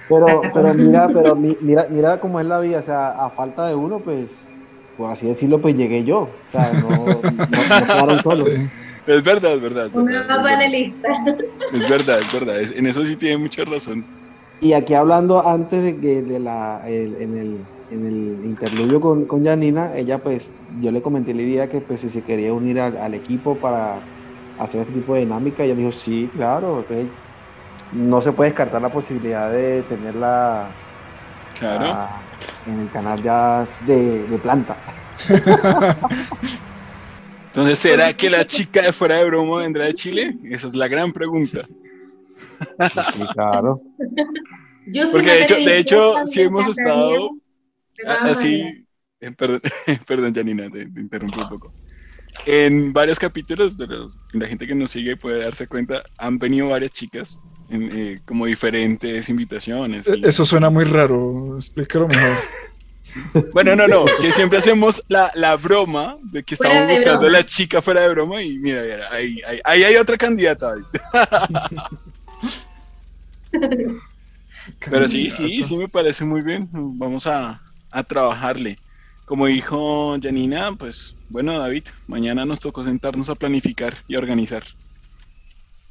pero, pero mira, (laughs) pero mira, mira cómo es la vida, o sea, a falta de uno, pues, por así decirlo, pues llegué yo. O sea, no, no, no (laughs) Es verdad, es verdad. Un panelista. Es verdad, es verdad. en eso sí tiene mucha razón. Y aquí hablando antes de que de la, en, el, en el interludio con, con Janina, ella pues, yo le comenté la idea que pues si se quería unir al equipo para hacer este tipo de dinámica. Y ella dijo, sí, claro, no se puede descartar la posibilidad de tenerla claro. En el canal ya de, planta. (laughs) Entonces, ¿será que la chica de fuera de broma vendrá de Chile? Esa es la gran pregunta. Sí, claro. (laughs) Porque de hecho, de hecho, si hemos estado así, perdón, (laughs) perdón, Janina, te, te interrumpí un poco en varios capítulos, de la gente que nos sigue puede darse cuenta, han venido varias chicas eh, como diferentes invitaciones. Eso suena muy raro, explícalo mejor. (laughs) bueno, no, no, que siempre hacemos la, la broma de que estamos buscando a la chica fuera de broma y mira, mira ahí, ahí, ahí hay otra candidata. (laughs) Pero sí, sí, sí me parece muy bien. Vamos a, a trabajarle. Como dijo Janina, pues bueno, David, mañana nos tocó sentarnos a planificar y a organizar.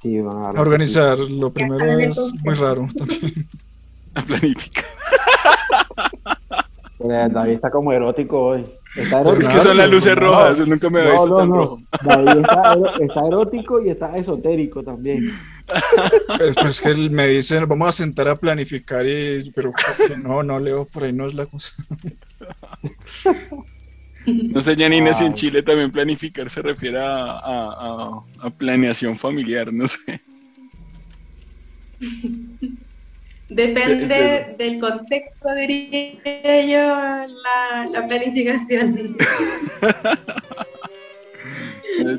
Sí, a, organizar, lo primero es muy raro (laughs) (laughs) A planificar. David está como erótico hoy. Es que son las luces rojas, nunca me había visto tan rojo. David está, erótico y está esotérico también. Pues, pues que me dicen, vamos a sentar a planificar, y, pero no, no, Leo, por ahí no es la cosa. (laughs) No sé, Janine, si en Chile también planificar se refiere a, planeación familiar, no sé. (laughs) Depende del contexto, diría yo, la, planificación.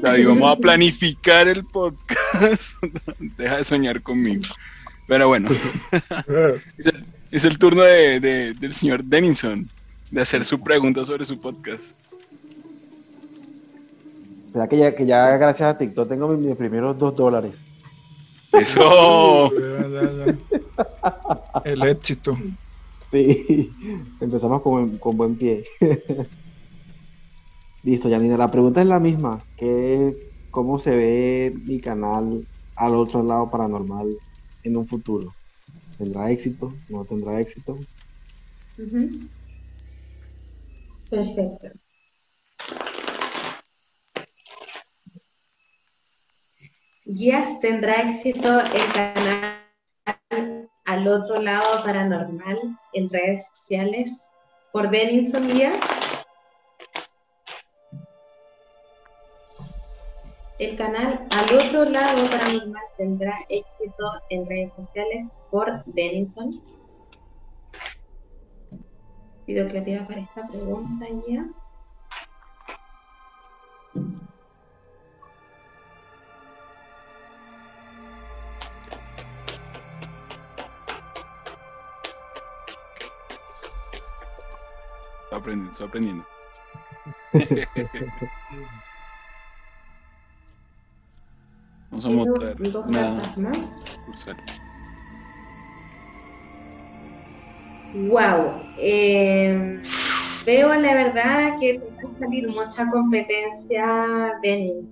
David, vamos a planificar el podcast. (laughs) Deja de soñar conmigo. Pero bueno, (laughs) es el, turno del señor Denison de hacer su pregunta sobre su podcast. Mira que ya, que ya gracias a TikTok tengo mis, primeros dos dólares. Eso. (laughs) El éxito. Sí, empezamos con, con buen pie. (laughs) Listo, Janina, la pregunta es la misma. ¿Qué, ¿Cómo se ve mi canal al otro lado paranormal en un futuro? ¿Tendrá éxito? ¿No tendrá éxito? Perfecto. Yes, tendrá éxito el canal al otro lado paranormal en redes sociales por Denison Díaz. El canal al otro lado paranormal tendrá éxito en redes sociales por Denison. Pido creatividad para esta pregunta, ya. Estoy aprendiendo, estoy aprendiendo. (laughs) Vamos a mostrar nada. Más. Wow. Em, veo la verdad que va a salir mucha competencia de.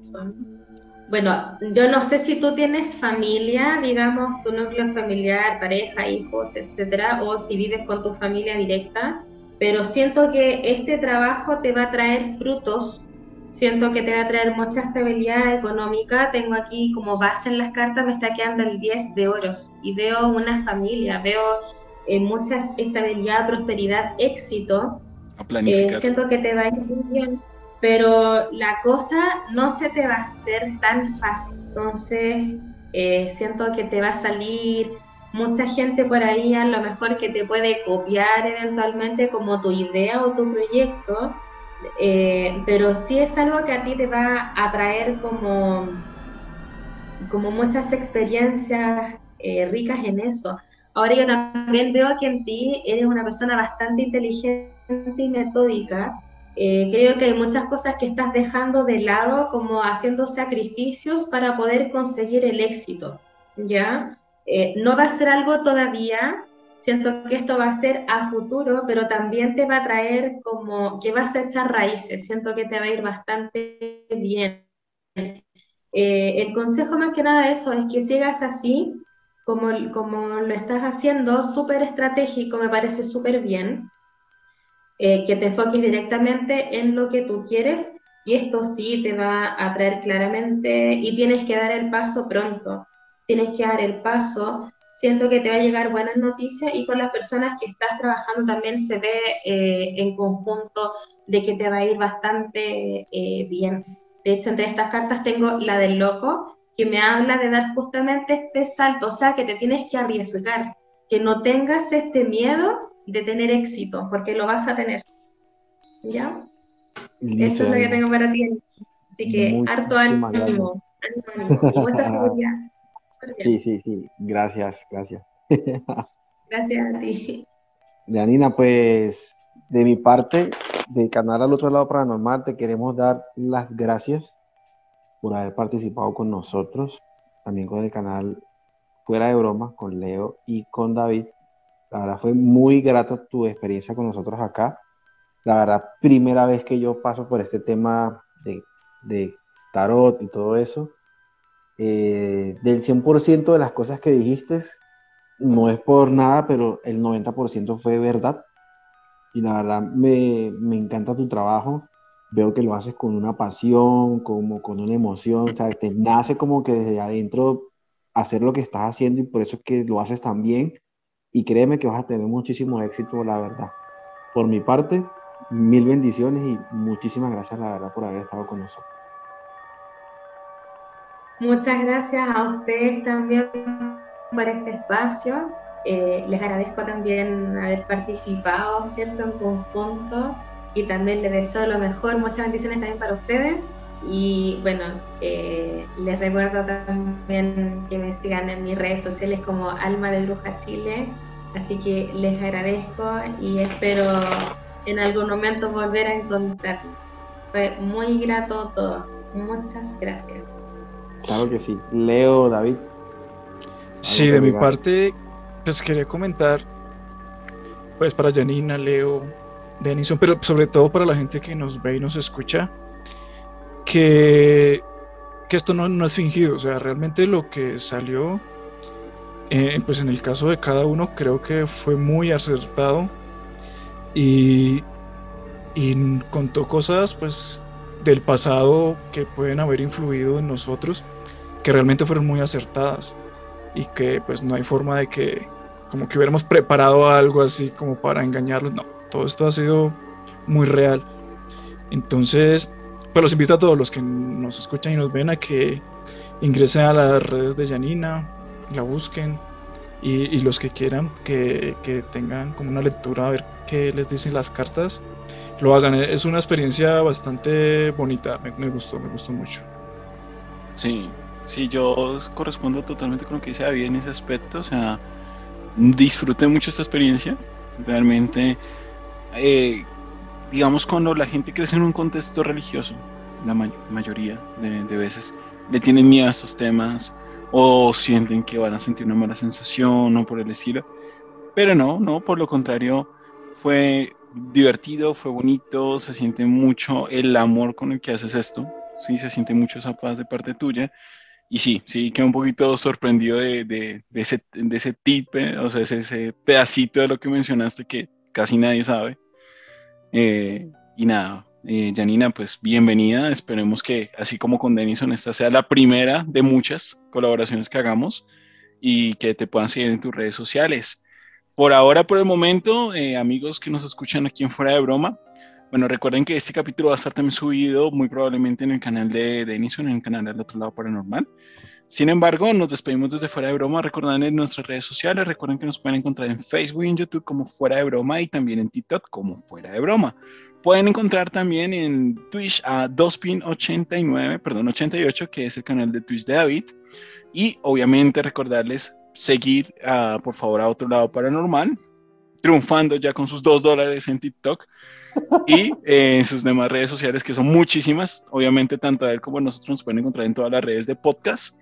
Bueno, yo no sé si tú tienes familia, digamos, tu núcleo familiar, pareja, hijos, etcétera, o si vives con tu familia directa, pero siento que este trabajo te va a traer frutos, siento que te va a traer mucha estabilidad económica. Tengo aquí como base en las cartas, me está quedando el 10 de oros y veo una familia, veo mucha estabilidad, prosperidad, éxito. Eh, siento que te va a ir muy bien, pero la cosa no se te va a hacer tan fácil. Entonces, eh, siento que te va a salir mucha gente por ahí a lo mejor que te puede copiar eventualmente como tu idea o tu proyecto, eh, pero sí es algo que a ti te va a traer como, como muchas experiencias eh, ricas en eso. Ahora yo también veo que en ti eres una persona bastante inteligente y metódica. Eh, creo que hay muchas cosas que estás dejando de lado, como haciendo sacrificios para poder conseguir el éxito, ¿ya? Eh, no va a ser algo todavía, siento que esto va a ser a futuro, pero también te va a traer como que vas a echar raíces, siento que te va a ir bastante bien. Eh, el consejo más que nada de eso es que sigas así, como, lo estás haciendo, súper estratégico, me parece súper bien, eh, que te enfoques directamente en lo que tú quieres y esto sí te va a traer claramente y tienes que dar el paso pronto, tienes que dar el paso, siento que te va a llegar buenas noticias y con las personas que estás trabajando también se ve eh, en conjunto de que te va a ir bastante eh, bien. De hecho, entre estas cartas tengo la del loco, que me habla de dar justamente este salto, o sea, que te tienes que arriesgar, que no tengas este miedo de tener éxito, porque lo vas a tener. ¿Ya? Eso es lo que tengo para ti. Así que harto ánimo, ánimo, mucha (laughs) seguridad. Sí, sí, sí. Gracias, gracias. (laughs) Gracias a ti. Janina, pues de mi parte, del canal al otro lado paranormal, te queremos dar las gracias por haber participado con nosotros, también con el canal Fuera de Broma, con Leo y con David. La verdad fue muy grata tu experiencia con nosotros acá. La verdad, primera vez que yo paso por este tema de, tarot y todo eso. Eh, del 100% de las cosas que dijiste, no es por nada, pero el 90% fue verdad. Y la verdad me encanta tu trabajo veo que lo haces con una pasión, como con una emoción, o sea, te nace como que desde adentro hacer lo que estás haciendo y por eso es que lo haces tan bien y créeme que vas a tener muchísimo éxito, la verdad. Por mi parte, mil bendiciones y muchísimas gracias, la verdad, por haber estado con nosotros. Muchas gracias a ustedes también por este espacio. Eh, les agradezco también haber participado, ¿cierto?, en conjunto y también les deseo lo mejor, muchas bendiciones también para ustedes. Y bueno, eh, les recuerdo también que me sigan en mis redes sociales como Alma de Bruja Chile. Así que les agradezco y espero en algún momento volver a encontrarnos. Fue muy grato todo. Muchas gracias. Claro que sí. Leo, David. Sí, de mi parte, pues quería comentar, pues para Janina, Leo, Denison, pero sobre todo para la gente que nos ve y nos escucha, que, que esto no, no, es fingido, o sea, realmente lo que salió, eh, pues en el caso de cada uno, creo que fue muy acertado y, y contó cosas, pues, del pasado que pueden haber influido en nosotros, que realmente fueron muy acertadas y que pues no hay forma de que como que hubiéramos preparado algo así como para engañarlos, no, todo esto ha sido muy real. Entonces, pues los invito a todos los que nos escuchan y nos ven a que ingresen a las redes de Janina, la busquen y, los que quieran que, tengan como una lectura a ver qué les dicen las cartas, lo hagan. Es una experiencia bastante bonita, me, me gustó, me gustó mucho. Sí, sí, yo correspondo totalmente con lo que dice David en ese aspecto, o sea, disfruté mucho esta experiencia, realmente eh, digamos, cuando la gente crece en un contexto religioso, la mayoría de, veces le tienen miedo a estos temas o sienten que van a sentir una mala sensación o por el estilo. Pero no, no, por lo contrario, fue divertido, fue bonito, se siente mucho el amor con el que haces esto, sí, se siente mucho esa paz de parte tuya. Y sí, sí, quedé un poquito sorprendido de, de, ese, de ese tip, o sea, ese, ese pedacito de lo que mencionaste que casi nadie sabe. Eh, y nada, eh, Janina, pues bienvenida. Esperemos que, así como con Denison, esta sea la primera de muchas colaboraciones que hagamos y que te puedan seguir en tus redes sociales. Por ahora, por el momento, eh, amigos que nos escuchan aquí en Fuera de Broma, Bueno, recuerden que este capítulo va a estar también subido muy probablemente en el canal de Denison, en el canal del otro lado paranormal. Sin embargo, nos despedimos desde Fuera de Broma, recordando en nuestras redes sociales. Recuerden que nos pueden encontrar en Facebook y en YouTube como Fuera de Broma y también en TikTok como Fuera de Broma. Pueden encontrar también en Twitch a 2pin89, perdón, 88, que es el canal de Twitch de David. Y obviamente recordarles seguir, por favor, a otro lado paranormal, triunfando ya con sus dos dólares en TikTok y eh, en sus demás redes sociales, que son muchísimas. Obviamente, tanto a él como a nosotros nos pueden encontrar en todas las redes de podcast.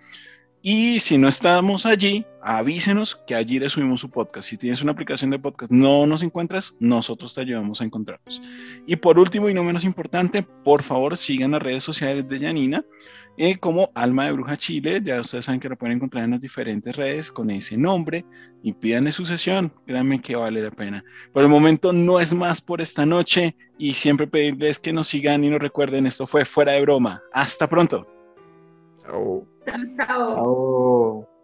Y si no estamos allí, avísenos que allí le subimos su podcast. Si tienes una aplicación de podcast, no nos encuentras, nosotros te ayudamos a encontrarnos. Y por último y no menos importante, por favor sigan las redes sociales de Janina eh, como Alma de Bruja Chile. Ya ustedes saben que lo pueden encontrar en las diferentes redes con ese nombre y pídanle su sesión. Créanme que vale la pena. Por el momento no es más por esta noche y siempre pedirles que nos sigan y nos recuerden. Esto fue fuera de broma. Hasta pronto. Chao. Chao. Chao.